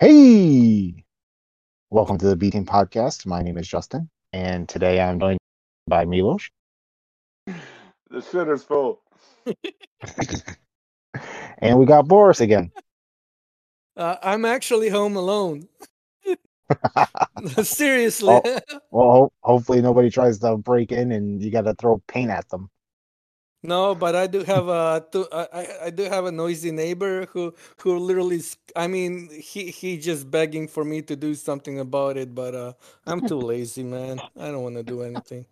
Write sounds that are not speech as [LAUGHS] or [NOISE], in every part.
Hey, welcome to the B Team Podcast. My name is Justin, and today I'm joined by Milos. [SIGHS] The shit is full. [LAUGHS] and we got Boris again. [LAUGHS] Uh, I'm actually home alone. [LAUGHS] Seriously. Oh, well, hopefully nobody tries to break in and you got to throw paint at them. No, but I do have a I, I- do have a noisy neighbor who who literally I mean he he just begging for me to do something about it, but uh I'm too lazy, man. I don't want to do anything.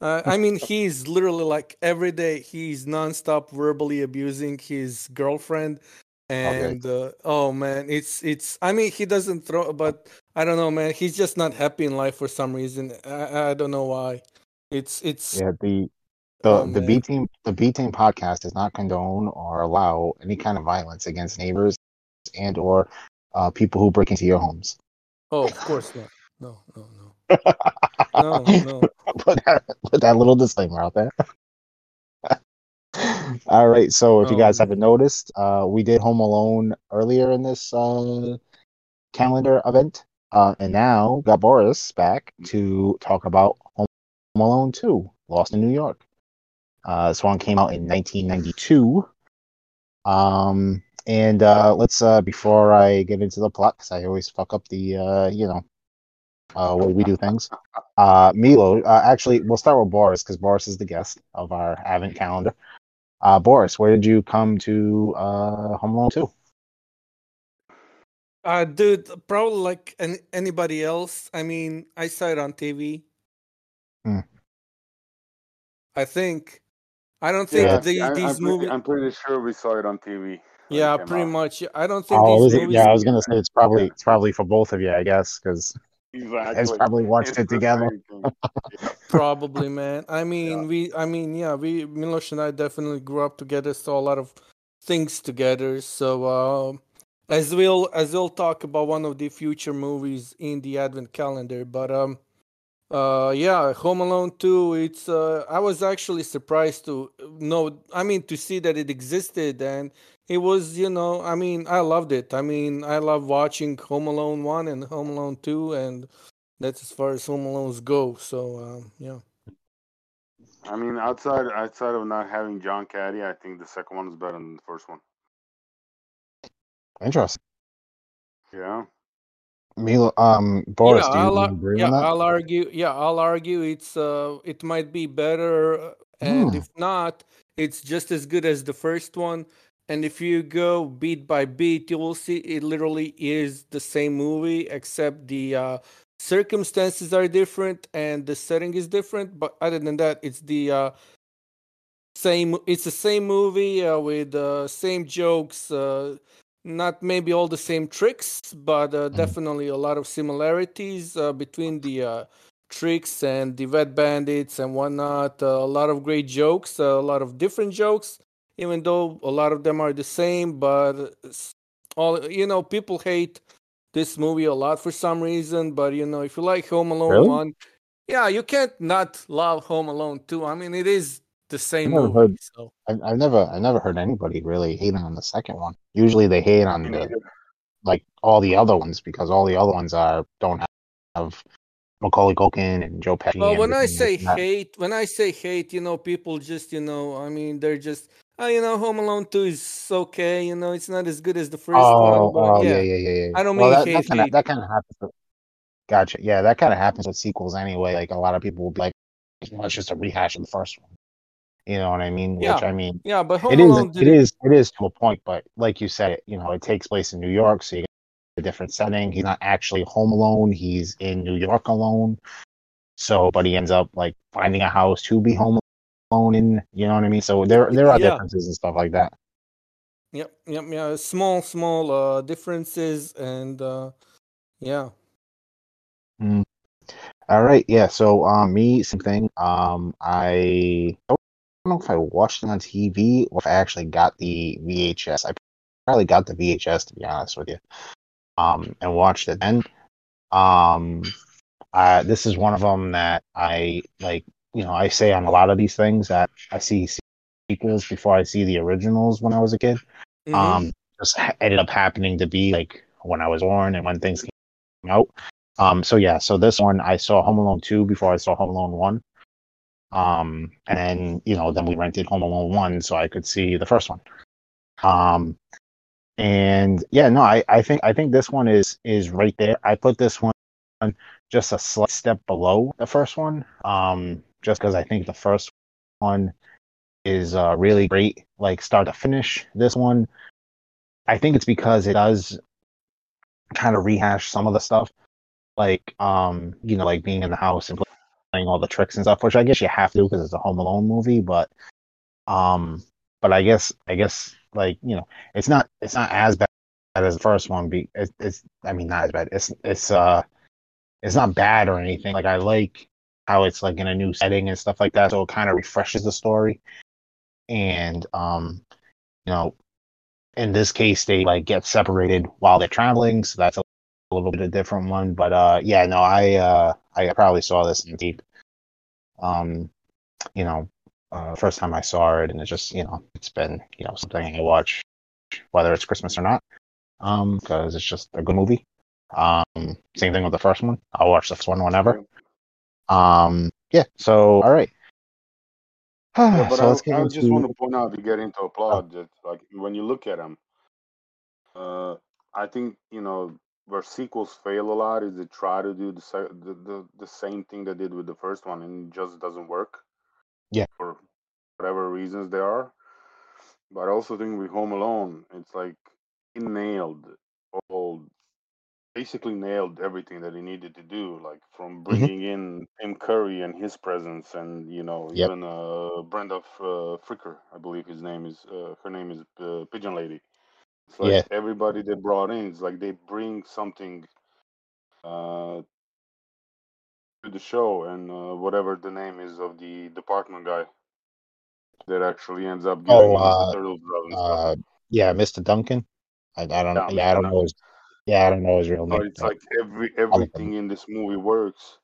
Uh, I mean, he's literally like every day he's nonstop verbally abusing his girlfriend, and uh, oh man, it's it's. I mean, he doesn't throw, but I don't know, man. He's just not happy in life for some reason. I, I don't know why. It's it's Yeah, the the Oh, the. B Team the B Team Podcast does not condone or allow any kind of violence against neighbors and or uh, people who break into your homes. oh, of course not. No, no, no, [LAUGHS] no, no. put that put that little disclaimer out there. [LAUGHS] All right, so if you Oh, guys haven't noticed, uh, we did Home Alone earlier in this uh, calendar event, uh, and now got Boris back to talk about Home Alone Two: Lost in New York. Uh, this one came out in 1992. Um, and uh, let's uh, before I get into the plot, because I always fuck up the uh, you know uh, way we do things. Uh, Milo, uh, actually, we'll start with Boris because Boris is the guest of our Advent calendar. Uh, Boris, where did you come to uh, Home Alone 2? Uh, dude, probably like an, anybody else. I mean, I saw it on TV. Hmm. I think. I don't think Yeah, the, I, I'm, these pretty, movies. I'm pretty sure we saw it on TV. Yeah, pretty out. much. I don't think Oh, these is it? movies. Yeah, I was gonna say it's probably it's probably for both of you, I guess, because you guys probably watched It's it together. [LAUGHS] Yeah. Probably, man. I [LAUGHS] mean, Yeah. we. I mean, yeah, we. Milos and I definitely grew up together, saw a lot of things together. So, uh, as we'll as we'll talk about one of the future movies in the Advent calendar, but um, uh, yeah, Home Alone Two. It's uh, I was actually surprised to know. I mean, to see that it existed and. It was, you know, I mean, I loved it. I mean, I love watching Home Alone 1 and Home Alone 2, and that's as far as Home Alones go. So, um, yeah. I mean, outside outside of not having John Candy, I think the second one is better than the first one. Interesting. Yeah. Milo, um, Boris, yeah, I'll, ar- yeah. I'll argue. Yeah, I'll argue. It's uh, it might be better, uh, and Hmm. if not, it's just as good as the first one. And if you go beat by beat, you will see it literally is the same movie, except the uh, circumstances are different and the setting is different. But other than that, it's the uh, same. It's the same movie uh, with uh, same jokes. Not maybe all the same tricks, but uh, Mhm. definitely a lot of similarities uh, between the uh, tricks and the vet bandits and whatnot. Uh, a lot of great jokes, uh, a lot of different jokes, even though a lot of them are the same. But all you know, people hate this movie a lot for some reason. But you know, if you like Home Alone Really? one, yeah, you can't not love Home Alone two. I mean, it is the same never movie. heard- So I, I've never I never heard anybody really hating on the second one. Usually they hate on the like all the other ones because all the other ones are don't have Macaulay Culkin and Joe Pesci. Well, when I say hate, when I say hate, you know, people just, you know, I mean, they're just, oh, you know, Home Alone 2 is okay, you know, it's not as good as the first oh, one, oh yeah. yeah, yeah, yeah. I don't well, mean that, that hate, of that kind of happens. Gotcha. Yeah, that kind of happens with sequels anyway. Like a lot of people will be like, "Well, it's just a rehash of the first one." You know what I mean? Yeah. Which I mean, Yeah, but Home it is Alone it did it. is it is to a point, but like you said, it you know it takes place in New York, so you get a different setting. He's not actually home alone; he's in New York alone. So, but he ends up like finding a house to be home alone in. You know what I mean? So there there are Yeah. differences and stuff like that. Yep, yep, yeah. Small, small uh, differences, and uh, yeah. Mm. All right, yeah. So, um, me, same thing. Um, I don't know if I watched it on TV or if I actually got the VHS. I probably got the VHS to be honest with you. Um, and watched it then. Um, uh, this is one of them that I like. You know, I say on a lot of these things that I see sequels before I see the originals when I was a kid. Mhm. Um, just ended up happening to be like when I was born and when things came out. Um, so yeah, so this one I saw Home Alone two before I saw Home Alone one. Um, and you know then we rented Home Alone one so I could see the first one. Um, and yeah, no, I I think I think this one is is right there. I put this one just a slight step below the first one. Um, just because I think the first one is uh, really great, like start to finish. This one, I think it's because it does kind of rehash some of the stuff, like um, you know, like being in the house and playing all the tricks and stuff, which I guess you have to because it's a Home Alone movie. But um, but I guess I guess like you know, it's not it's not as bad as the first one. Be it's, I mean not as bad. It's it's uh it's not bad or anything. Like I like how it's like in a new setting and stuff like that, so it kind of refreshes the story. And um, you know, in this case, they like get separated while they're traveling, so that's a, little bit a different one. But uh, yeah, no, I uh, I probably saw this in deep. Um, you know, uh, first time I saw it, and it just you know it's been you know something I watch whether it's Christmas or not, um, because it's just a good movie. Um, same thing with the first one. I'll watch the first one whenever. Um, yeah. So all right. [SIGHS] Yeah, but so I, let's get I just want to point out to get into a plot that like when you look at them, uh, I think you know where sequels fail a lot is they try to do the, the the the same thing they did with the first one and it just doesn't work. Yeah. For whatever reasons they are. But I also think with Home Alone, it's like he nailed all basically nailed everything that he needed to do, like from bringing in Tim Curry and his presence, and you know Yep. even uh, Brenda F- uh, Fricker, I believe his name is. Uh, her name is uh, Pigeon Lady. It's like Yeah. everybody they brought in, it's like they bring something uh, to the show, and uh, whatever the name is of the department guy that actually ends up giving Oh, uh, the turtles uh, yeah, Mr. Duncan. I, I don't. Yeah, Yeah, I don't know his. Yeah, I don't know his real name. it's like every I'll look him everything in this movie works,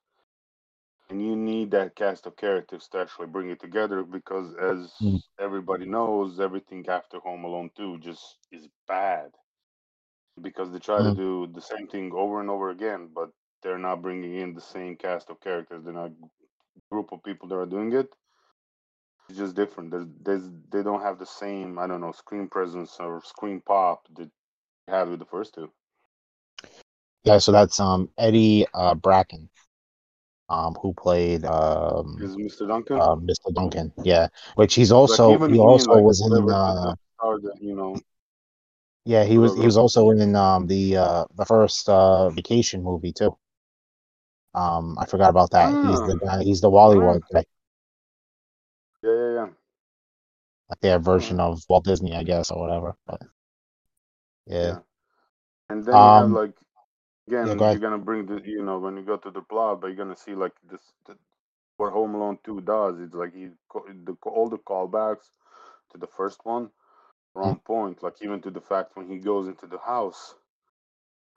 and you need that cast of characters to actually bring it together because, as Mm. everybody knows, everything after Home Alone Two just is bad because they try to Mm. do the same thing over and over again, but they're not bringing in the same cast of characters. They're not group of people that are doing it. It's just different. There's, there's they don't have the same I don't know screen presence or screen pop that they had with the first two. Yeah, so that's um Eddie uh, Bracken, um, who played um, Is Mr. Duncan? uh, Mr. Duncan. Yeah, which he's also he also like was in uh, that you know. yeah he was he was also in um the uh the first uh vacation movie too. Um, I forgot about that. He's the Ah, guy. He's the Wally ah, World guy, yeah, yeah, yeah. like their version right. of Walt Disney, I guess, or whatever. But yeah. Yeah. And then you have Um. Like Yeah. again, Go you're gonna bring the you know when you go to the plot, but you're gonna see like this the, what Home Alone Two does. It's like he the all the callbacks to the first one are Mm. on point. Like even to the fact when he goes into the house,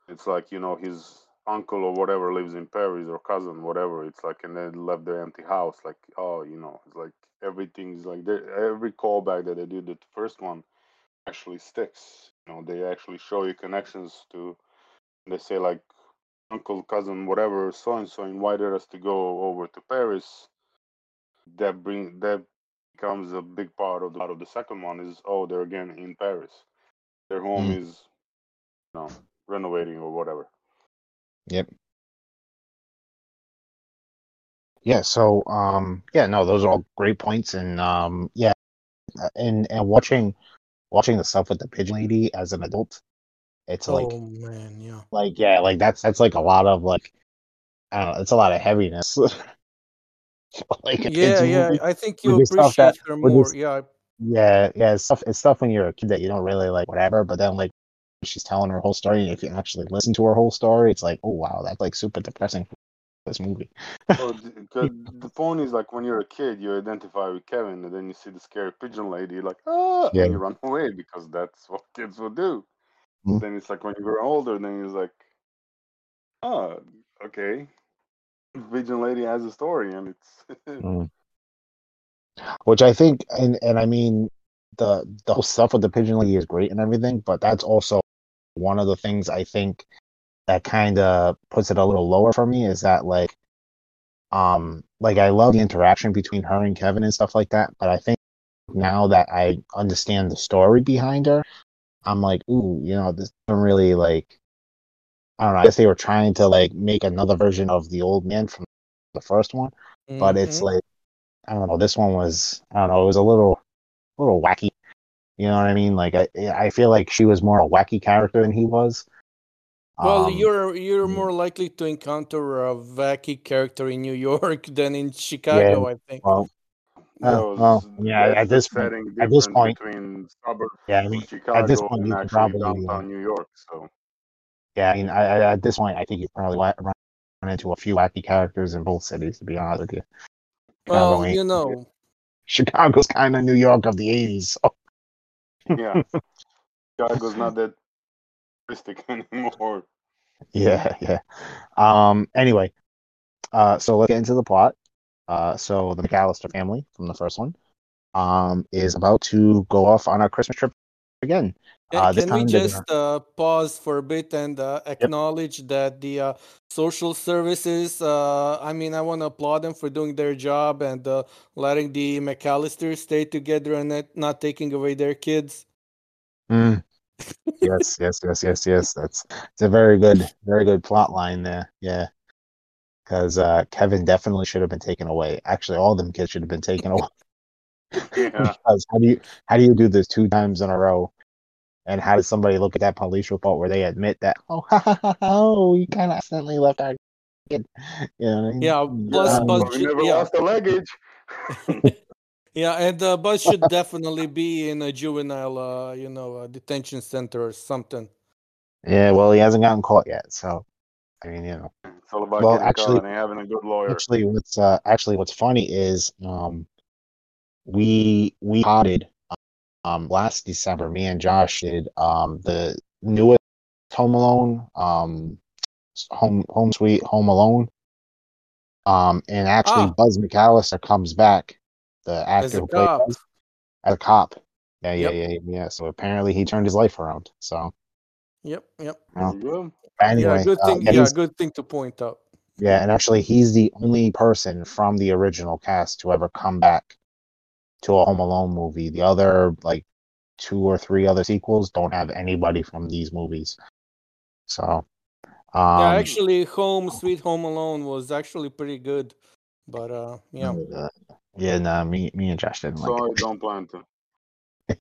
it's like you know his uncle or whatever lives in Paris or cousin, whatever. It's like and they left their empty house. Like oh, you know, it's like everything's like every callback that they did the first one actually sticks. You know, they actually show you connections to. They say like uncle, cousin, whatever, so and so invited us to go over to Paris. That bring that becomes a big part of the part of the second one is oh they're again in Paris. Their home Mm. is you know renovating or whatever. Yep. Yeah. So um. Yeah. No, those are all great points, and um. Yeah. uh, And and watching watching the stuff with the pigeon lady as an adult, it's like Oh man, yeah. like yeah, like that's that's like a lot of like I don't know, it's a lot of heaviness. [LAUGHS] like Yeah, yeah. movie I think you the stuff that appreciate her more. this Yeah. yeah yeah it's stuff it's stuff when you're a kid that you don't really like whatever, but then like she's telling her whole story, and if you actually listen to her whole story, it's like oh wow, that's like super depressing for this movie. So [LAUGHS] th- 'cause the point is like when you're a kid, you identify with Kevin, and then you see the scary pigeon lady, like ah, Yeah. and you run away because that's what kids will do. Mhm. Then it's like when you grow older, then it's like oh okay, pigeon lady has a story, and it's [LAUGHS] Mm. Which I think, and and I mean, the the whole stuff with the pigeon lady is great and everything, but that's also one of the things I think that kind of puts it a little lower for me is that like um like I love the interaction between her and Kevin and stuff like that, but I think now that I understand the story behind her, I'm like, ooh, you know, this doesn't really like I don't know, I guess they were trying to like make another version of the old man from the first one, but it's Mhm. like I don't know, this one was I don't know, it was a little a little wacky. You know what I mean? Like I I feel like she was more a wacky character than he was. Well, Um, you're you're more likely to encounter a wacky character in New York [LAUGHS] than in Chicago, I think. well, uh, was well, yeah. At this point, at this point, between suburbs yeah. I of mean, at this point, and you could actually probably, uh, downtown New York. So yeah. I mean, I, I, at this point, I think you probably run into a few wacky characters in both cities. To be honest with you, Chicago Well, ain't- you know, Chicago's kind of New York of the '80s. So, yeah, Chicago's not that touristic [LAUGHS] anymore. yeah, yeah. Um. Anyway, uh, so let's get into the plot. Uh, so the McAllister family from the first one, um, is about to go off on a Christmas trip again. Can, Uh, can we just uh, pause for a bit and uh, acknowledge that the uh, social services, uh, I mean, I want to applaud them for doing their job and uh, letting the McAllisters stay together and not, not taking away their kids. Mm. yes, yes, yes, yes, yes. That's it's a very good, very good plot line there. Yeah, because uh, Kevin definitely should have been taken away. Actually, all them kids should have been taken away. [LAUGHS] Yeah, because how do you how do you do this two times in a row? And how does somebody look at that police report where they admit that oh ha, ha, ha, oh we kind of accidentally left our kid? You know I mean? Yeah, plus Um, Buzz should- never yeah. lost the luggage. [LAUGHS] Yeah, and uh, Buzz [LAUGHS] should definitely be in a juvenile, uh, you know, uh, detention center or something. yeah, well, he hasn't gotten caught yet, so I mean, you know. It's all about Well, getting actually- and having a good lawyer. Actually, what's uh, actually what's funny is um, we we potted um last December. Me and Josh did um the newest Home Alone um home home sweet Home Alone. Um, and actually, Ah. Buzz McAllister comes back, the actor As a who played cop. Buzz, as a cop. Yeah, yeah, Yep. yeah, yeah, yeah. So apparently, he turned his life around. So Yep, yep. There you go. Anyway, yeah, good uh, thing. yeah, yeah, good thing to point out. Yeah, and actually, he's the only person from the original cast to ever come back to a Home Alone movie. The other, like, two or three other sequels don't have anybody from these movies. So, um, yeah, actually, Home Sweet Home Alone was actually pretty good, but uh, yeah. uh, yeah, nah, me, me and Josh didn't So I like don't plan to.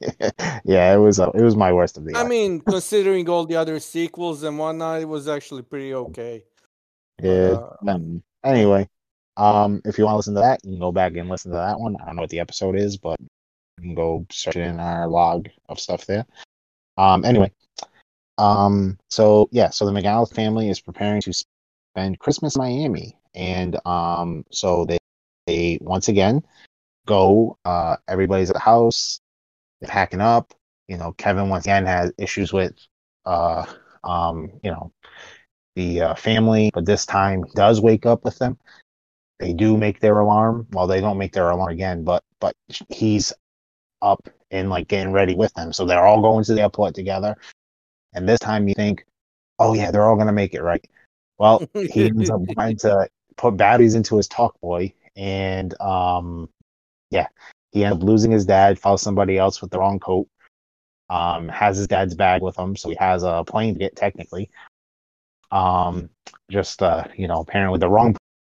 [LAUGHS] yeah, it was, uh, it was my worst of the. I year. mean, [LAUGHS] considering all the other sequels and whatnot, it was actually pretty okay. Yeah. uh, anyway, um, if you want to listen to that, you can go back and listen to that one. I don't know what the episode is, but you can go search it in our log of stuff there. Um, anyway, um, so yeah, so the McAuliffe family is preparing to spend Christmas in Miami, and um, so they they once again go. Uh, everybody's at the house. Packing up. You know, Kevin once again has issues with, uh, um, you know, the uh, family, but this time he does wake up with them. They do make their alarm. Well, they don't make their alarm again, but but he's up and like getting ready with them. So they're all going to the airport together. And this time you think, oh yeah, they're all gonna make it right. Well, he ends up [LAUGHS] trying to put batteries into his talk boy, and um, yeah, he ends up losing his dad. Follows somebody else with the wrong coat. Um, has his dad's bag with him, so he has a plane ticket technically um just uh you know apparently with the wrong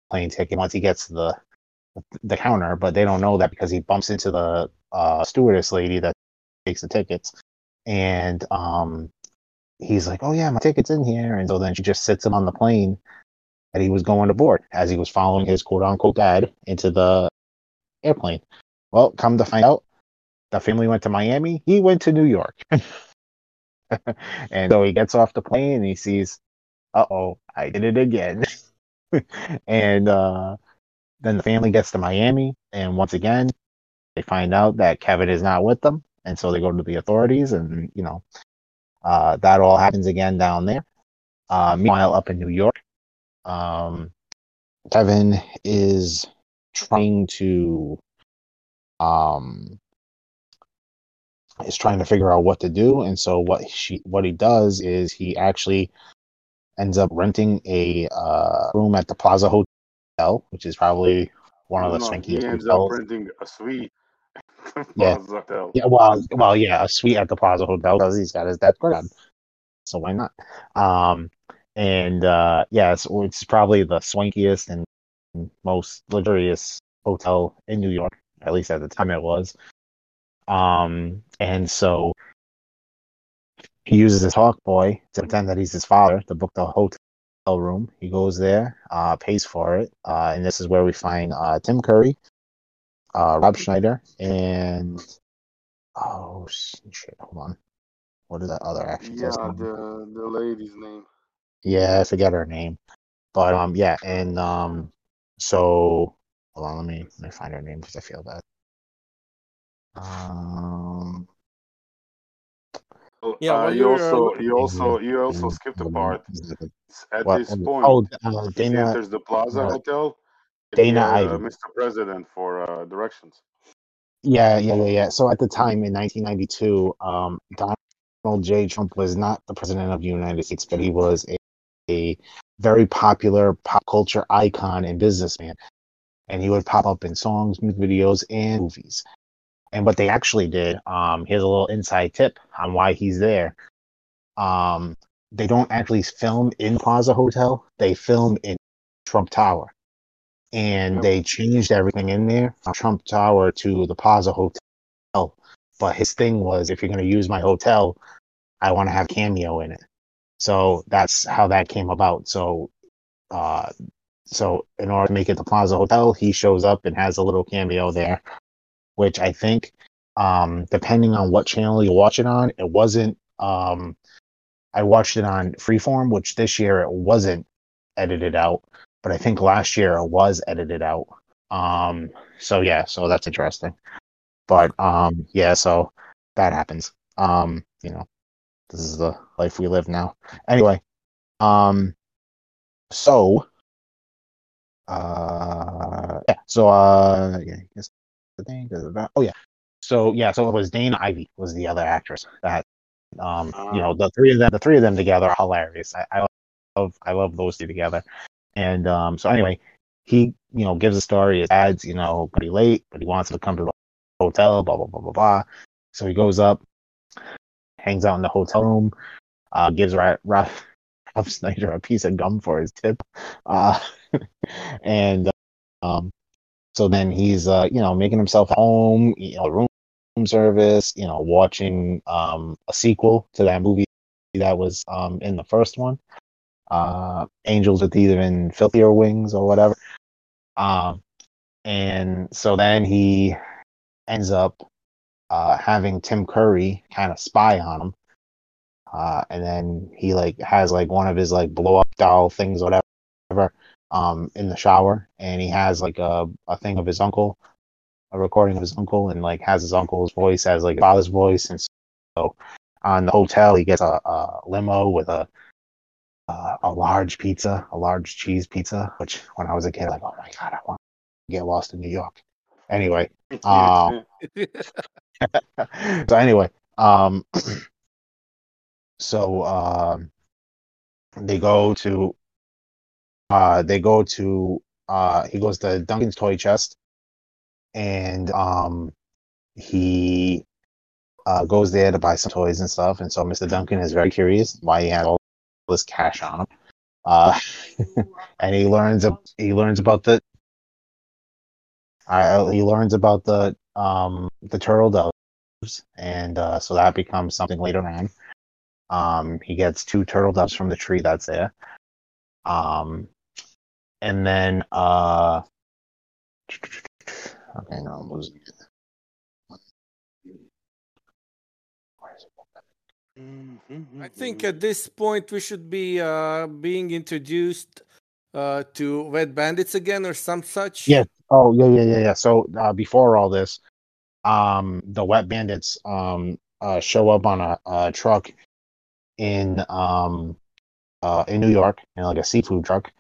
plane ticket once he gets to the the counter but they don't know that because he bumps into the uh stewardess lady that takes the tickets and um he's like oh yeah my ticket's in here and so then she just sits him on the plane that he was going to board as he was following his quote unquote dad into the airplane well come to find out the family went to miami he went to new york [LAUGHS] and so he gets off the plane and he sees uh oh, I did it again. [LAUGHS] and uh, then the family gets to Miami, and once again, they find out that Kevin is not with them, and so they go to the authorities, and you know, uh, that all happens again down there. Uh, meanwhile, up in New York, um, Kevin is trying to um, is trying to figure out what to do. And so what she what he does is he actually ends up renting a uh, room at the Plaza Hotel, which is probably one of the No, no, swankiest he ends up renting a suite. Yeah. Plaza Hotel. Yeah, well, well, yeah, a suite at the Plaza Hotel because he's got his dad's credit, so why not? Um, and uh, yeah, so it's probably the swankiest and most luxurious hotel in New York, at least at the time it was. Um, and so he uses his talk boy to pretend that he's his father to book the hotel room. He goes there, uh, pays for it, uh, and this is where we find uh, Tim Curry, uh, Rob Schneider, and oh shit, hold on, what is that other actress? Yeah, the the lady's name. Yeah, I forget her name, but um, yeah, and um, so hold on, let me let me find her name because I feel bad. Um, Oh, Yeah, uh, you uh, also you also you also skipped a part. At What? this Oh, point, oh, uh, he Dana. enters the Plaza uh, Hotel. Dana he, uh, Ivey. Mr. President, for uh, directions. Yeah, yeah, yeah, yeah. So at the time in 1992, um, Donald J. Trump was not the president of the United States, but he was a, a very popular pop culture icon and businessman. And he would pop up in songs, music videos, and movies. And what they actually did, um, here's a little inside tip on why he's there. Um, they don't actually film in Plaza Hotel; they film in Trump Tower and they changed everything in there from Trump Tower to the Plaza Hotel. But his thing was, if you're going to use my hotel, I want to have cameo in it. So that's how that came about. So, uh, so in order to make it the Plaza Hotel, he shows up and has a little cameo there, which I think, um, depending on what channel you watch it on, it wasn't. Um, I watched it on Freeform, which this year it wasn't edited out but I think last year it was edited out. Um, so yeah, so that's interesting. But um, yeah, so that happens. Um, you know, this is the life we live now. Anyway, um, so uh, yeah, so uh, yeah, I guess the thing. Oh yeah, so yeah, so it was Dana Ivey was the other actress that um, you know, the three of them, the three of them together are hilarious. I, I love, I love those two together. And um, so anyway, he you know gives a story. His dad's you know pretty late, but he wants to come to the hotel. Blah blah blah blah blah. So he goes up, hangs out in the hotel room, uh, gives Ra- Ra- Ralph Snyder a piece of gum for his tip, uh, [LAUGHS] and um, so then he's uh, you know making himself home, you know room service, you know watching um, a sequel to that movie that was um, in the first one uh, angels with either in filthier wings or whatever. Um, and so then he ends up uh, having Tim Curry kind of spy on him. Uh, and then he like has like one of his like blow up doll things, whatever, um, in the shower, and he has like a, a thing of his uncle, a recording of his uncle, and like has his uncle's voice as like father's voice, and so on the hotel he gets a, a limo with a uh, a large pizza, a large cheese pizza, which when I was a kid, like, oh my god, I want to get lost in New York. Anyway, [LAUGHS] um, [LAUGHS] [LAUGHS] so anyway, um, [CLEARS THROAT] so um, they go to, uh, they go to, uh, he goes to Duncan's toy chest, and um, he uh, goes there to buy some toys and stuff, and so Mr. Duncan is very curious why he had all this cash on him. Uh, [LAUGHS] and he learns he learns about the uh, he learns about the um the turtle doves, and uh, so that becomes something later on. Um, he gets two turtle doves from the tree that's there. Um, and then uh, okay, no, I'm losing it. Where is it? I think at this point we should be uh, being introduced uh, to Wet Bandits again or some such. Yeah. Oh, yeah, yeah, yeah, yeah. So uh, before all this, um, the Wet Bandits um uh, show up on a, a truck in um uh in New York, in like a seafood truck,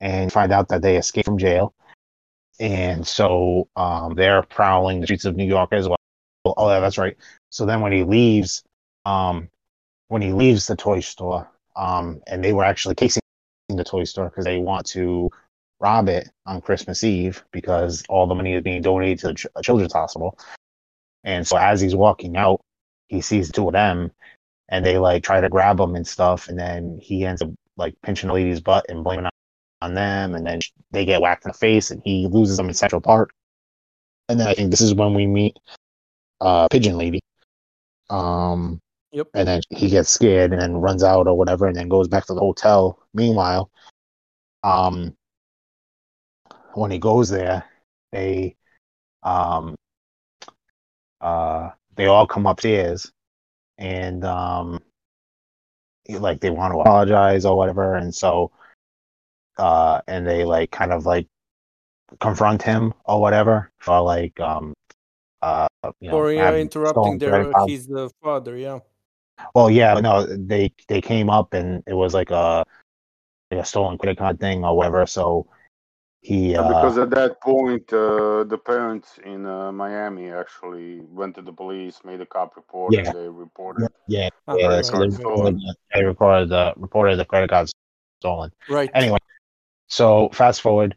and find out that they escaped from jail, and so um they're prowling the streets of New York as well. oh yeah, that's right. So then when he leaves, um, when he leaves the toy store, um, and they were actually casing the toy store because they want to rob it on Christmas Eve because all the money is being donated to the ch- children's hospital. And so as he's walking out, he sees two of them, and they like try to grab him and stuff, and then he ends up like pinching the lady's butt and blaming on them, and then they get whacked in the face, and he loses them in Central Park. And then I think this is when we meet uh, Pigeon Lady. Um, Yep. and then he gets scared and then runs out or whatever, and then goes back to the hotel. Meanwhile, um, when he goes there, they, um, uh, they all come upstairs, and um, like they want to apologize or whatever, and so, uh, and they like kind of like confront him or whatever for like um, uh, you know, Or yeah, interrupting their he's the father, yeah. Well, yeah, no, they they came up and it was like a like a stolen credit card thing or whatever. So he Yeah, uh, because at that point, uh, the parents in uh, Miami actually went to the police, made a cop report, Yeah. and they reported. yeah Ah, yeah right, so they right, reported, they reported the reported the credit card stolen. right. Anyway, so fast forward,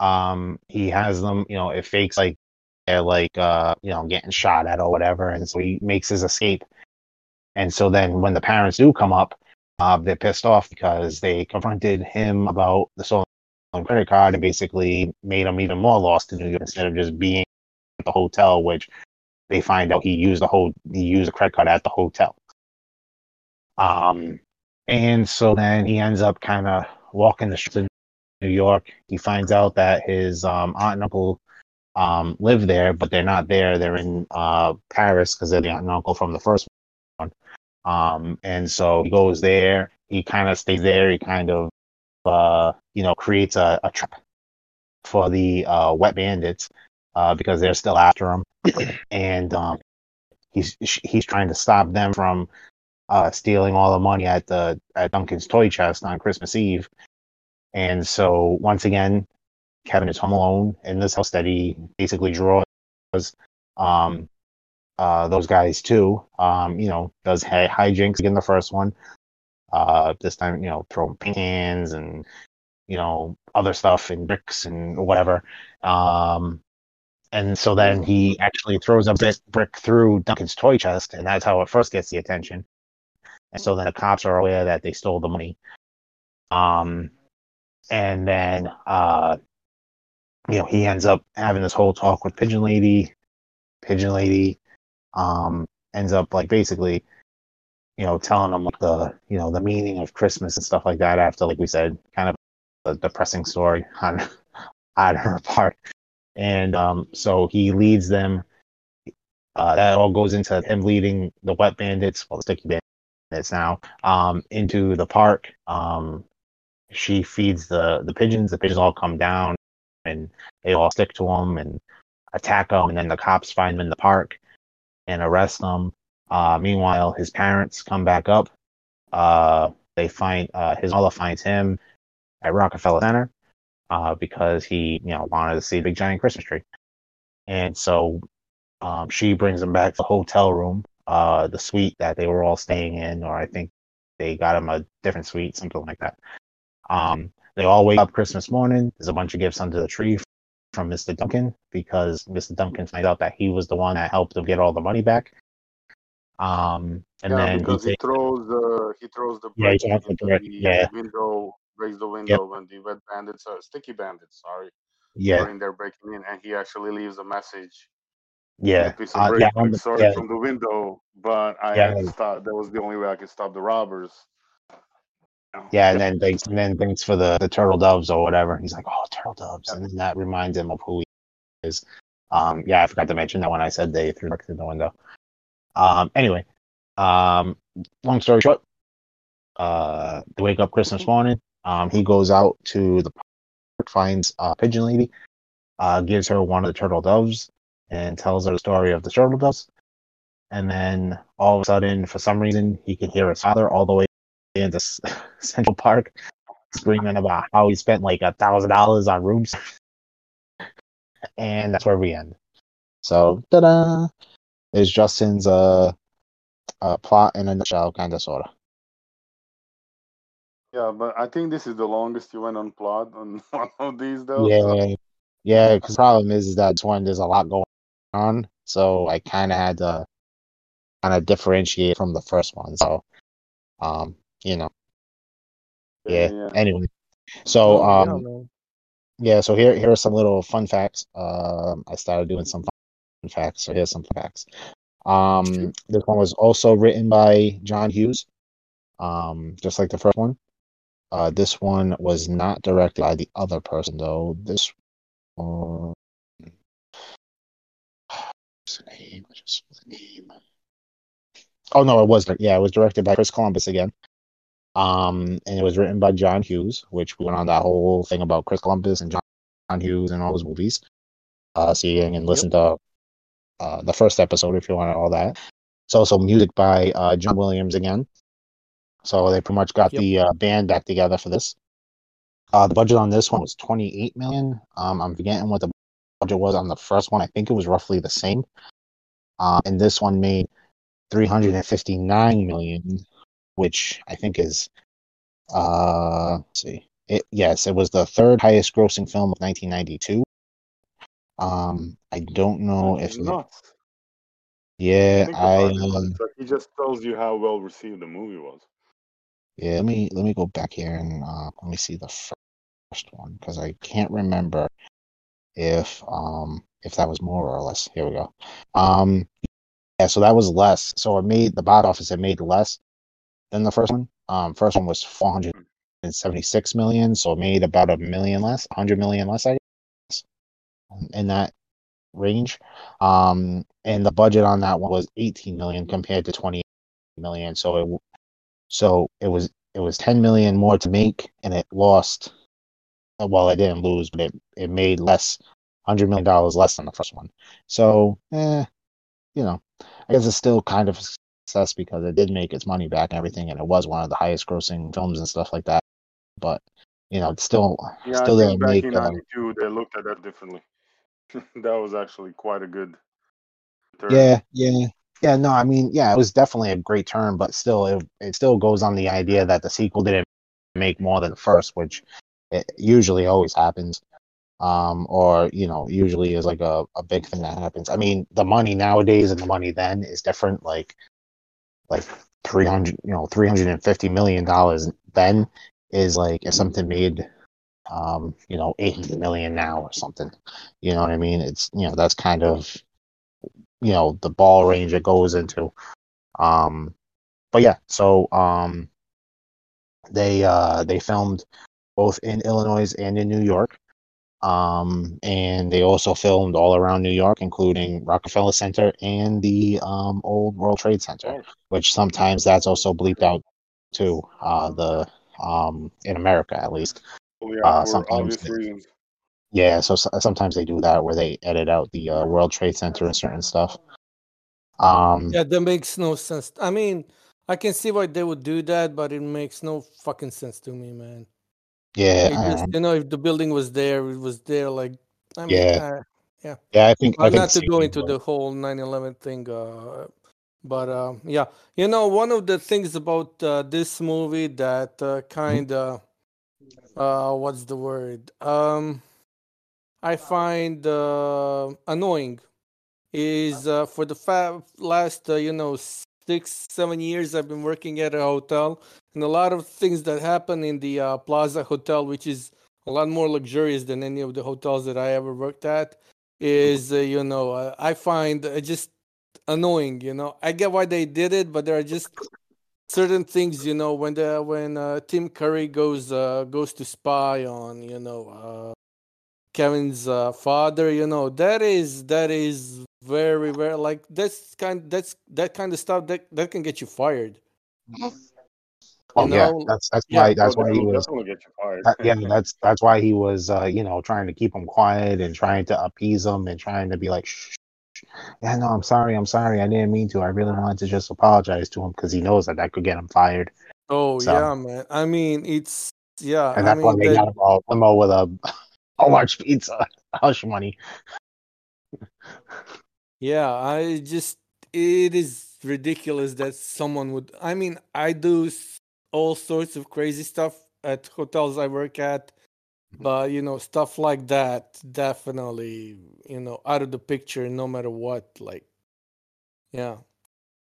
um, he has them. You know, it fakes like they're like uh you know getting shot at or whatever, and so he makes his escape. And so then when the parents do come up, uh, they're pissed off because they confronted him about the stolen credit card and basically made him even more lost in New York instead of just being at the hotel, which they find out he used the whole he used a credit card at the hotel. Um, and so then he ends up kind of walking the streets of New York. He finds out that his um, aunt and uncle um, live there, but they're not there. They're in uh, Paris because they're the aunt and uncle from the first one. Um, and so he goes there. He kind of stays there. He kind of, uh, you know, creates a, a trap for the uh, wet bandits uh, because they're still after him, and um, he's he's trying to stop them from uh, stealing all the money at the at Duncan's toy chest on Christmas Eve. And so once again, Kevin is home alone in this house that he basically draws um, uh, those guys too. Um, you know, does hi- hijinks again the first one. Uh, this time, you know, throwing paint cans and you know other stuff and bricks and whatever. Um, and so then he actually throws a bit brick through Duncan's toy chest, and that's how it first gets the attention. And so then the cops are aware that they stole the money. Um, and then uh, you know he ends up having this whole talk with Pigeon Lady. Pigeon Lady um, ends up like basically, you know, telling them the you know the meaning of Christmas and stuff like that. After like we said, kind of a depressing story [LAUGHS] on on her part, and um, so he leads them. Uh, that all goes into him leading the wet bandits, well, the sticky bandits now, um, into the park. Um, she feeds the the pigeons. The pigeons all come down, and they all stick to him and attack him. And then the cops find him in the park and arrest him. Uh, meanwhile, his parents come back up. Uh, they find uh, his mother finds him at Rockefeller Center uh, because he, you know, wanted to see the big giant Christmas tree, and so um, she brings him back to the hotel room, uh, the suite that they were all staying in, or I think they got him a different suite, something like that. Um, they all wake up Christmas morning. There's a bunch of gifts under the tree from Mr. Duncan because Mr. Duncan finds out that he was the one that helped them get all the money back. Um, and yeah, then because he, he throws the he throws the Yeah, he the brick, yeah. window, breaks the window when the wet bandits, are sticky bandits, sorry, yeah, are in there breaking in, and he actually leaves a message. yeah, a piece of uh, brick, yeah, like, the- sorry yeah, from the window, but I Yeah. had to stop. That was the only way I could stop the robbers. yeah, and then thanks, and then thanks for the, the turtle doves or whatever. He's like, oh, turtle doves, and then that reminds him of who he is. Um, yeah, I forgot to mention that when I said they threw the window. Um, anyway, um, long story short, uh, they wake up Christmas morning. Um, he goes out to the park, finds uh, Pigeon Lady, uh, gives her one of the turtle doves, and tells her the story of the turtle doves. And then all of a sudden, for some reason, he can hear his father all the way into S- [LAUGHS] Central Park screaming about how he spent like a thousand dollars on rooms. And that's where we end. So, ta-da! Is Justin's uh, uh plot in a nutshell, kind of sorta. Yeah, but I think this is the longest you went on plot on [LAUGHS] one of these, though. so- Yeah, yeah. Because the problem is, is that this one there's a lot going on, so I kind of had to kind of differentiate from the first one. So, um, you know, yeah. Anyway, so Oh, yeah, um, yeah. So here here are some little fun facts. Um, I started doing some fun facts. So here's some facts. Um, this one was also written by John Hughes, um, just like the first one. Uh, this one was not directed by the other person though. This one, what's [SIGHS] the name? Just the name. Oh no, it was yeah, it was directed by Chris Columbus again. Um, and it was written by John Hughes, which we went on that whole thing about Chris Columbus and John, John Hughes and all those movies. Uh, seeing and listen to uh, the first episode if you want all that. It's also music by uh, John Williams again. So they pretty much got Yep. the uh, band back together for this. Uh, the budget on this one was 28 million. Um, I'm forgetting what the budget was on the first one. I think it was roughly the same. Uh, and this one made 359 million, which I think is, uh, let's see, it yes, it was the third highest grossing film of 1992. Um, I don't know if nuts. yeah, I it. um, he just tells you how well received the movie was. yeah. Let me let me go back here and uh, let me see the first one because I can't remember if um if that was more or less. Here we go. Um, yeah, so that was less. So it made the box office. It made less than the first one. Um, first one was 476 million, so it made about a million less, 100 million less, I guess, in that range. Um, and the budget on that one was 18 million compared to 20 million. So it, so it was it was 10 million more to make, and it lost. Well, it didn't lose, but it it made less, 100 million dollars less than the first one. So, eh, you know, I guess it's still kind of a success because it did make its money back and everything, and it was one of the highest grossing films and stuff like that. But you know, it's still Yeah, still didn't make. in Uh, '92 they looked at that differently. [LAUGHS] that was actually quite a good. Yeah, yeah, yeah. No, I mean, yeah, it was definitely a great turn, but still, it it still goes on the idea that the sequel didn't make more than the first, which it usually always happens. Um, or you know, usually is like a, a big thing that happens. I mean, the money nowadays and the money then is different. Like, like three hundred, you know, three hundred and fifty million dollars then is like if something made, um, you know, eight hundred million now or something. You know what I mean? It's you know that's kind of, you know, the ball range it goes into. Um, but yeah, so um, they uh they filmed both in Illinois and in New York. Um, and they also filmed all around New York, including Rockefeller Center and the um, old World Trade Center, which sometimes that's also bleeped out too. Uh, the um, in America at least. Well, yeah, uh, for sometimes obvious they- reasons. Yeah, so s- sometimes they do that where they edit out the uh, World Trade Center and certain stuff. Um, Yeah, that makes no sense. I mean, I can see why they would do that, but it makes no fucking sense to me, man. yeah, I just, don't- you know, if the building was there, it was there. Like, I mean, Yeah. uh, yeah, I think I well, can not to go into the whole 9/11 thing, uh, but uh, yeah, you know, one of the things about uh, this movie that uh, kind of, uh, what's the word? Um, I find uh, annoying is uh, for the fa- last, uh, you know, six seven years I've been working at a hotel, and a lot of things that happen in the uh, Plaza Hotel, which is a lot more luxurious than any of the hotels that I ever worked at is uh, you know uh, i find uh, just annoying you know i get why they did it but there are just certain things you know when the when uh, tim curry goes uh, goes to spy on you know uh, kevin's uh, father you know that is that is very very like that's kind that's that kind of stuff that that can get you fired Oh you yeah, know, that's that's yeah, why that's Oh, why he was get you fired. that, yeah that's that's why he was uh, you know trying to keep him quiet and trying to appease him and trying to be like shh, shh. Yeah no I'm sorry I'm sorry. I didn't mean to. I really wanted to just apologize to him because he knows that that could get him fired. Oh So- yeah man. I mean it's yeah and i that's why mean they that- got him a limo with a [LAUGHS] a large pizza [LAUGHS] hush money. Yeah, I just it is ridiculous that someone would. I mean, I do all sorts of crazy stuff at hotels I work at, but you know, stuff like that definitely, you know, out of the picture no matter what. Like, yeah.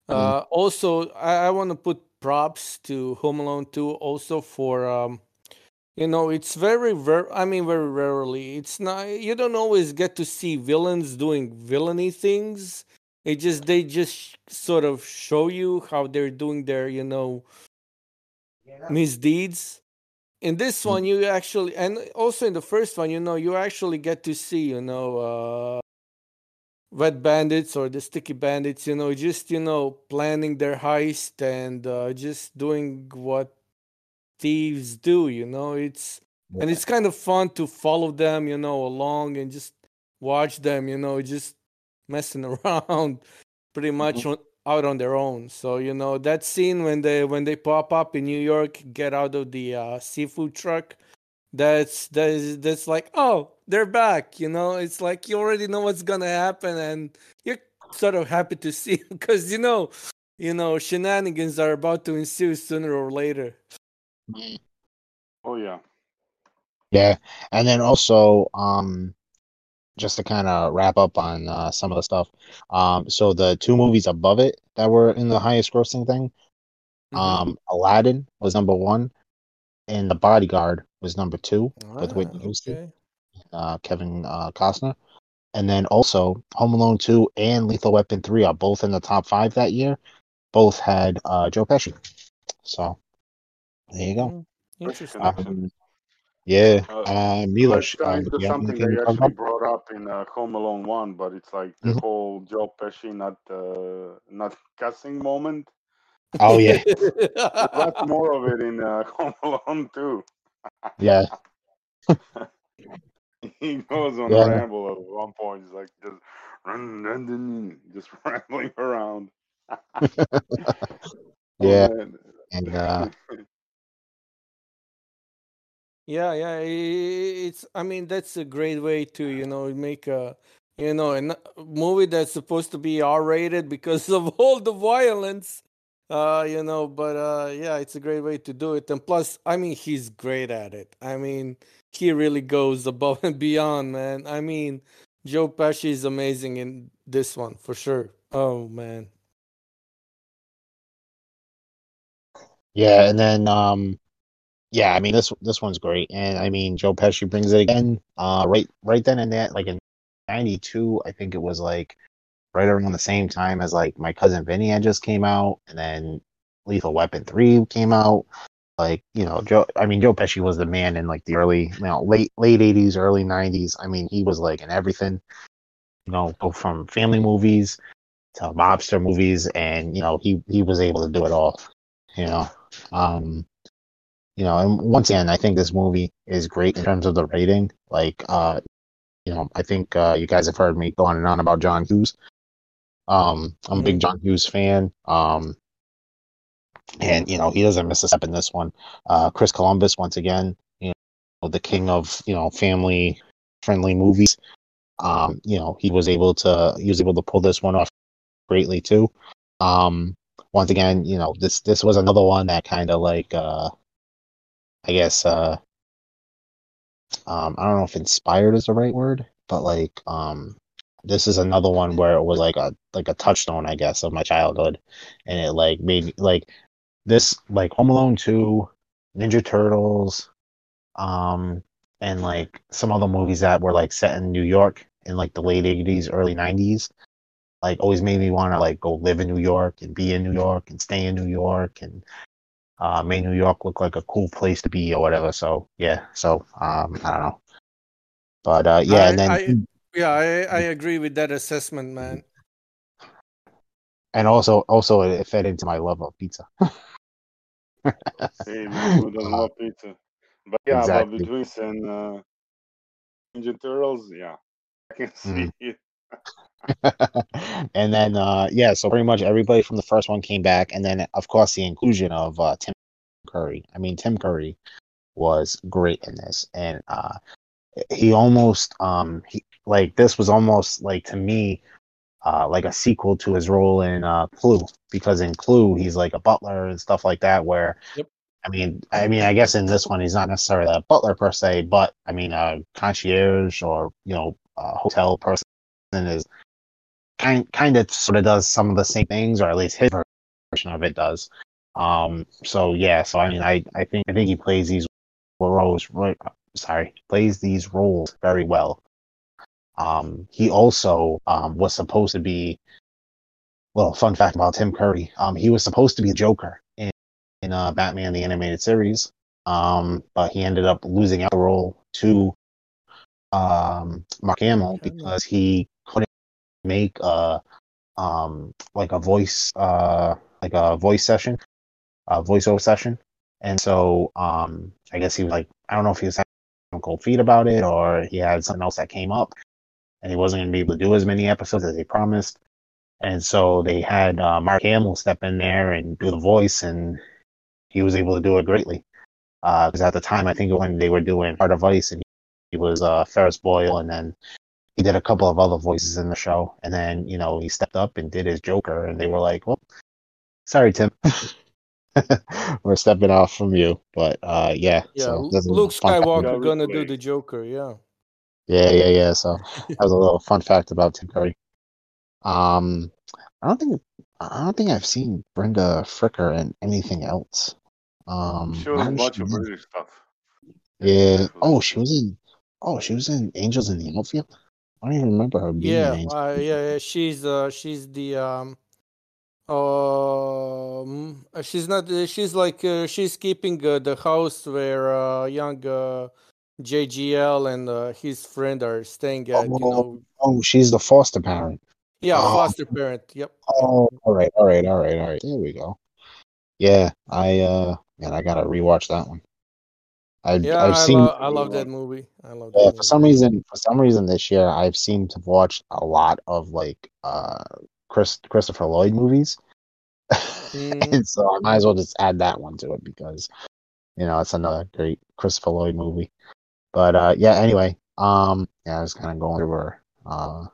Mm. Uh, also, I, I want to put props to Home Alone 2 also for um, you know, it's very rare. I mean, very rarely. It's not. You don't always get to see villains doing villainy things. It just they just sort of show you how they're doing their, you know, misdeeds. In this one, you actually, and also in the first one, you know, you actually get to see, you know, uh, wet bandits or the sticky bandits, you know, just you know, planning their heist and uh, just doing what thieves do. You know, it's and it's kind of fun to follow them, you know, along and just watch them, you know, just messing [LAUGHS] around pretty much on, out on their own. So, you know, that scene when they when they pop up in New York, get out of the uh, seafood truck, that's that's that's like, oh, they're back, you know? It's like you already know what's going to happen and you're sort of happy to see [LAUGHS] because you know, you know, shenanigans are about to ensue sooner or later. Oh yeah. Yeah, and then also, um, just to kind of wrap up on uh, some of the stuff. Um, so the two movies above it that were in the highest grossing thing, Mhm. um, Aladdin was number one, and The Bodyguard was number two with Whitney Ah, Houston, okay. uh, Kevin uh, Costner, and then also Home Alone two and Lethal Weapon three are both in the top five that year. Both had uh, Joe Pesci. So there you go. Mm, Interesting. Um, yeah, Uh, uh, Milos, into do something they actually brought up in uh, Home Alone One, but it's like the Mhm. whole Joe Pesci not uh, not [LAUGHS] cussing moment. Oh yeah, [LAUGHS] Lots [LAUGHS] more of it in uh, Home Alone Two. yeah, He goes on Yeah. a ramble at one point. He's like just run, run, run, just rambling around. Yeah, man. and uh, Yeah, yeah. It's. I mean, that's a great way to you know make a you know a movie that's supposed to be R-rated because [LAUGHS] of all the violence. Uh, you know, but uh, yeah, it's a great way to do it. And plus, I mean, he's great at it. I mean, he really goes above [LAUGHS] and beyond, man. I mean, Joe Pesci is amazing in this one for sure. Oh man. yeah, and then um, yeah, I mean this this one's great, and I mean Joe Pesci brings it again. Uh, right, right then and that, like in '92, I think it was like right around the same time as like my cousin Vinny had just came out, and then Lethal Weapon three came out. Like you know, Joe. I mean, Joe Pesci was the man in like the early, you know, late late '80s, early '90s. I mean, he was like in everything. You know, go from family movies to mobster movies, and you know, he he was able to do it all. You know, um, you know, and once again, I think this movie is great in terms of the rating. Like, uh, you know, I think uh, you guys have heard me go on and on about John Hughes. Um, I'm a big John Hughes fan. Um, and you know, he doesn't miss a step in this one. Uh, Chris Columbus, once again, you know, the king of you know family friendly movies. Um, you know, he was able to he was able to pull this one off greatly too. Um, once again, you know, this this was another one that kind of like uh, I guess uh, um, I don't know if inspired is the right word, but like um, this is another one where it was like a like a touchstone, I guess, of my childhood, and it like made me like this like Home Alone two, Ninja Turtles, um, and like some other movies that were like set in New York in like the late eighties, early nineties. Like always made me want to like go live in New York and be in New York and stay in New York and uh, made New York look like a cool place to be or whatever. So yeah, so um, I don't know, but uh, yeah, I- and then I- Yeah, I, I agree with that assessment, man. and also also it fed into my love of pizza. Hey, man, who doesn't Uh, love pizza? But yeah, Exactly. but between and uh, Ninja Turtles, yeah, I can [LAUGHS] see Mhm. it. [LAUGHS] and then uh yeah, so pretty much everybody from the first one came back, and then of course the inclusion of uh, Tim Curry. I mean, Tim Curry was great in this, and uh he almost um he like this was almost like to me uh, like a sequel to his role in uh, Clue, because in Clue he's like a butler and stuff like that. Where, Yep. I mean, I mean, I guess in this one he's not necessarily a butler per se, but I mean, a concierge or you know, a hotel person is kind kind of sort of does some of the same things, or at least his version of it does. Um, so yeah, so I mean, I I think I think he plays these roles right. Sorry, plays these roles very well. Um, he also um, was supposed to be. Well, fun fact about Tim Curry. Um, he was supposed to be a Joker in in uh, Batman the animated series. Um, but he ended up losing out the role to um, Mark Hamill because he couldn't make a um like a voice uh like a voice session, a voiceover session, and so um I guess he was like I don't know if he was having cold feet about it or he had something else that came up, and he wasn't going to be able to do as many episodes as they promised, and so they had uh, Mark Hamill step in there and do the voice, and he was able to do it greatly. Because at the time, I think when they were doing Heart of Ice, and he was uh, Ferris Boyle, and then he did a couple of other voices in the show, and then you know he stepped up and did his Joker, and they were like, "Well, sorry, Tim, [LAUGHS] we're stepping off from you." But uh, yeah, Yeah, so Lu- a Luke fun fact- Skywalker gonna do the Joker. Yeah. Yeah, yeah, yeah. So that was a little fun fact about Tim Curry. Um, I don't think I don't think I've seen Brenda Fricker in anything else. Um, She was where a bunch of in? British stuff. Yeah. Oh, she was in. Oh, she was in Angels in the Outfield. I don't even remember her being Yeah, uh, yeah, yeah. She's uh, she's the um, um, she's not. Uh, she's like uh, she's keeping uh, the house where uh, young uh, JGL and uh, his friend are staying at. You Oh, know, Oh, she's the foster parent. yeah, oh. foster parent. Yep. Oh, all right, all right, all right, all right. There we go. Yeah, I uh, man, I gotta rewatch that one. I've Yeah, I've I, seen lo- I love that movie. I love that Yeah, movie. for some reason, for some reason this year, I've seemed to watch a lot of like uh Chris Christopher Lloyd movies, [LAUGHS] Mm. and so I might as well just add that one to it because you know it's another great Christopher Lloyd movie. But uh, yeah, anyway, um, yeah, I was kind of going through her, uh,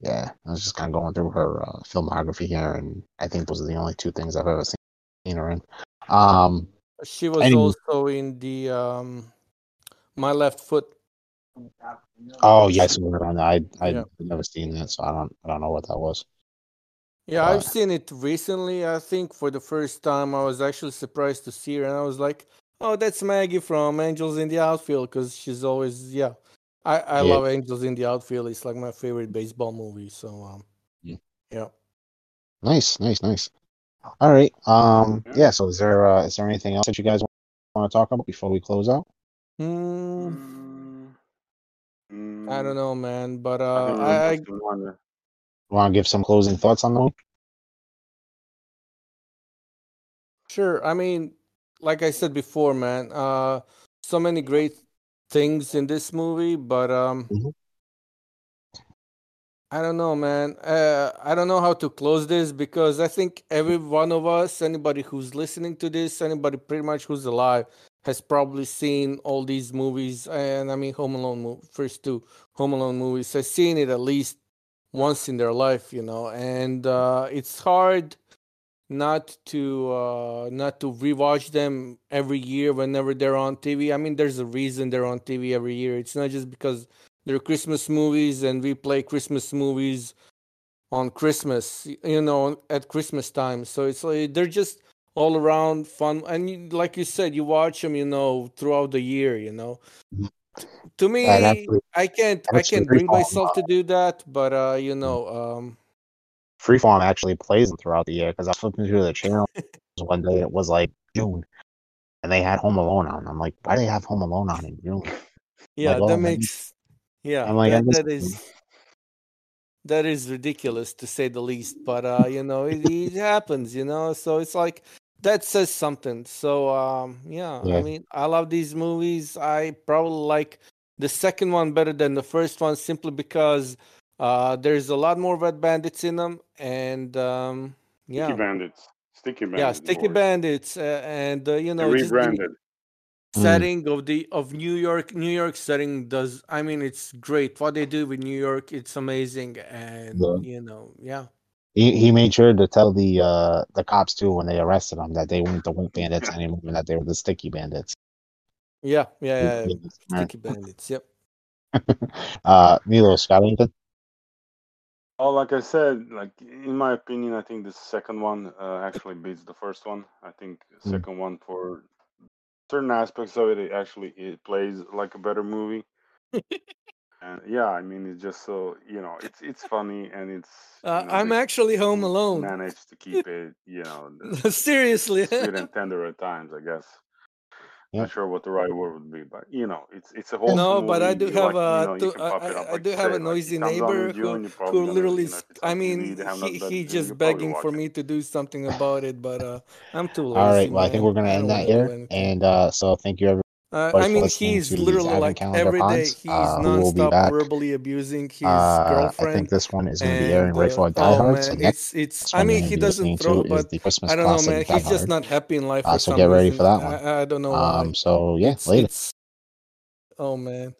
yeah, I was just kind of going through her uh, filmography here, and I think those are the only two things I've ever seen her in. Um, She was Anyway. also in the um, My Left Foot. oh yes, I saw her on that. I Yeah. never seen that, so I don't I don't know what that was. Yeah, Uh, I've seen it recently. I think for the first time, I was actually surprised to see her, and I was like, "Oh, that's Maggie from Angels in the Outfield," because she's always, yeah. I I Yeah. love Angels in the Outfield. It's like my favorite baseball movie. So, um, Yeah. yeah. Nice, nice, nice. All right. Um. Yeah. Yeah. So, is there uh, is there anything else that you guys want to talk about before we close out? Mm, Mm, I don't know, man, but I uh, think I, I we're just one- Want to give some closing thoughts on the movie? Sure. I mean, like I said before, man, uh, so many great things in this movie, but um, Mhm. I don't know, man. Uh, I don't know how to close this because I think every one of us, anybody who's listening to this, anybody pretty much who's alive, has probably seen all these movies. And I mean, Home Alone, first two Home Alone movies, has seen it at least once in their life, you know. And uh, it's hard not to uh, not to rewatch them every year whenever they're on TV. I mean, there's a reason they're on TV every year. It's not just because they're Christmas movies and we play Christmas movies on Christmas, you know, at Christmas time. So it's like they're just all around fun. And like you said, you watch them, you know, throughout the year. You know. To me, I can't I can't bring myself to do that. But uh, you know, um, Freeform actually plays them throughout the year because I flipping through the channel [LAUGHS] one day. It was like June, and they had Home Alone on. I'm like, why do they have Home Alone on in June? yeah, oh, that makes yeah, I'm like, that, guess- that is that is ridiculous to say the least. But uh, you know, it, it happens, you know. So it's like that says something. So um, yeah, Yeah. I mean, I love these movies. I probably like the second one better than the first one simply because uh, there's a lot more Wet Bandits in them, and um, yeah, Sticky Bandits. Sticky Bandits. yeah, Sticky boys. Bandits, uh, and uh, you They know, just the- rebranded. Mm. setting of the of New York. New York setting does. I mean, it's great. What they do with New York, it's amazing, and Yeah. you know, yeah. He he made sure to tell the uh the cops too when they arrested him that they weren't the Wink Bandits anymore, and that they were the Sticky Bandits. Yeah, yeah, yeah. Yeah. Sticky bandits. Yep. [LAUGHS] uh, Milos, got anything? Oh, like I said, like in my opinion, I think the second one uh, actually beats the first one. I think Mm. second one for certain aspects of it, it actually it plays like a better movie. [LAUGHS] and yeah, I mean, it's just so you know, it's it's funny and it's. Uh, know, I'm actually home alone. Managed to keep [LAUGHS] it, you know, Seriously. sweet and [LAUGHS] tender at times, I guess. Yeah. Not sure what the right word would be, but you know, it's it's a whole. No, but I do have like, a you know, to- you I, I- I do you have say, a noisy it comes on in neighbor who who literally. you know, if s- it's I mean, they he nothing he just begging for watching. me to do something about it, but uh, I'm too lazy. All right. Well, I think we're gonna end that here, and uh, so thank you everyone Uh, I mean, he's literally like every day pods. he's Uh, nonstop verbally abusing his Uh, I think this one is going to be airing right uh, for oh diehards. So it's it's. I mean, he doesn't throw, but I don't know, man. He's just not happy in life Uh, so get ready reason. for that one. I, I don't know why. Um, so yeah, It's later. it's. Oh man.